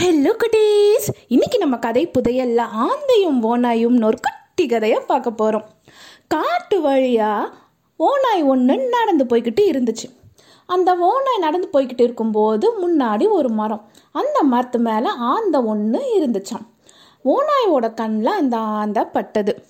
Hello குட்டீஸ் இன்னைக்கு நம்ம கதை புதையல்ல ஆந்தையும் ஓனாயும் ஒரு குட்டி கதையை பார்க்க போகிறோம் காட்டு வழியாக ஓனாய் ஒன்று நடந்து போய்கிட்டு இருந்துச்சு. அந்த ஓனாய் நடந்து போய்கிட்டு இருக்கும்போது முன்னாடி ஒரு மரம். அந்த மரத்து மேலே ஆந்தை ஒன்று இருந்துச்சாம். ஓனாயோட கண்ணில் அந்த ஆந்தை பட்டது.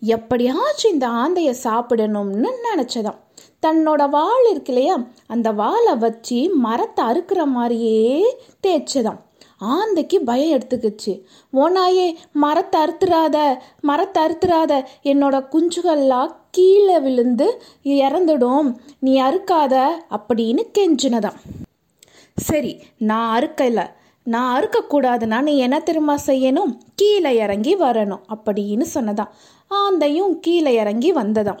எப்படியாச்சும் இந்த ஆந்தையை சாப்பிடணும்னு நினச்சதாம். தன்னோட வாள் இருக்கு இல்லையா? அந்த வாழை வச்சு மரத்தை அறுக்கிற மாதிரியே தேய்ச்சதான் ஆந்தைக்கு பயம் எடுத்துக்கிச்சு. ஓனாயே மரத்தை அறுத்துறாத மரத்தை அறுத்துறாத என்னோட குஞ்சுகள்லாம் கீழே விழுந்து இறந்துடும். நீ அறுக்காத அப்படின்னு கெஞ்சினதாம். சரி நான் அறுக்கல. நான் அறுக்கக்கூடாதுன்னா நீ என்ன திரும்ப செய்யணும்? கீழே இறங்கி வரணும் அப்படின்னு சொன்னதாம். ஆந்தையும் கீழே இறங்கி வந்ததாம்.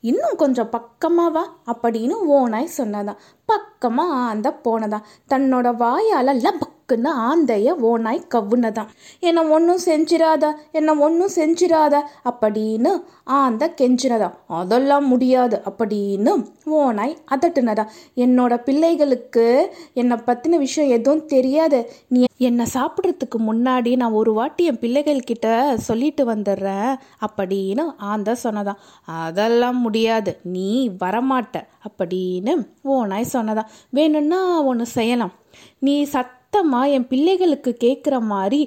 இன்னும் கொஞ்சம் பக்கமாக வா அப்படின்னு ஓனாய் சொன்னதான் பக்கமாக ஆந்த போனதான் தன்னோட வாயால் லபக்குன்னு ஆந்தைய ஓனாய் கவ்வுனதான் என்னை ஒன்றும் செஞ்சிடாத என்னை ஒன்றும் செஞ்சிடாத அப்படின்னு ஆந்த கெஞ்சினதா அதெல்லாம் முடியாது அப்படின்னு ஓனாய் அதட்டுனதா என்னோட பிள்ளைகளுக்கு என்னை பற்றின விஷயம் எதுவும் தெரியாது. நீ என்னை சாப்பிட்றதுக்கு முன்னாடி நான் ஒரு வாட்டி என் பிள்ளைகள்கிட்ட சொல்லிட்டு வந்துடுறேன் அப்படின்னு ஆந்த சொன்னதான் அதெல்லாம் முடியாது. நீ வரமாட்ட அப்படின்னு ஓனாய் சொன்னதான் வேணும்னா ஒன்று செய்யலாம். நீ சத் சத்தமாக என் பிள்ளைகளுக்கு கேட்குற மாதிரி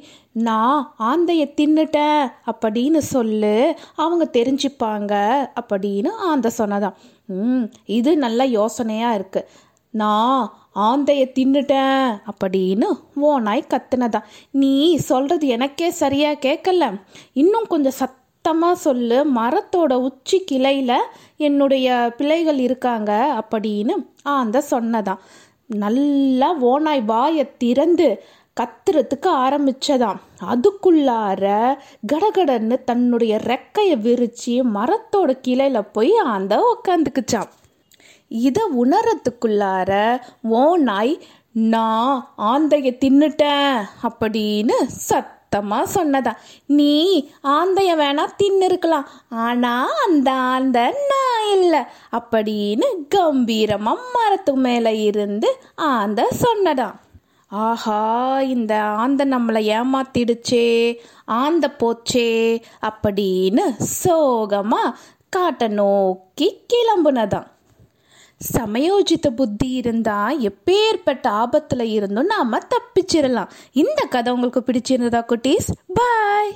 நான் ஆந்தையை தின்னுட்டேன் அப்படின்னு சொல்லு அவங்க தெரிஞ்சுப்பாங்க அப்படின்னு ஆந்தை சொன்னதான். ம் இது நல்ல யோசனையாக இருக்குது நான் ஆந்தைய தின்னுட்டேன் அப்படின்னு ஓனாய் கத்துனதா நீ சொல்கிறது எனக்கே சரியாக கேட்கல இன்னும் கொஞ்சம் சத்தமாக சொல்லு. மரத்தோட உச்சி கிளையில் என்னுடைய பிள்ளைகள் இருக்காங்க அப்படின்னு ஆந்த சொன்னதான். நல்லா ஓனாய் வாயை திறந்து கத்துறதுக்கு ஆரம்பிச்சதாம். அதுக்குள்ளார கடகடன்னு தன்னுடைய ரெக்கையை விரிச்சு மரத்தோட கிளையில போய் அந்த உக்காந்துக்குச்சான் இதை உணரத்துக்குள்ளார ஓனாய் நான் ஆந்தைய தின்னுட்டேன் அப்படின்னு சத்தமா சொன்னதா நீ ஆந்தைய வேணா தின்னு இருக்கலாம் ஆனா அந்த ஆந்த இல்லை. அப்படின்னு கம்பீரமா மரத்து மேல இருந்து ஆந்த சொன்னதான் ஆஹா இந்த ஆந்த நம்மளை ஏமாத்திடுச்சே ஆந்த போச்சே அப்படின்னு சோகமா காட்டை நோக்கி கிளம்புனதான் சமயோஜித புத்தி இருந்தா எப்பேற்பட்ட ஆபத்துல இருந்தும் நாம தப்பிச்சிடலாம் இந்த கதை உங்களுக்கு பிடிச்சிருந்ததா குட்டீஸ்? பாய்!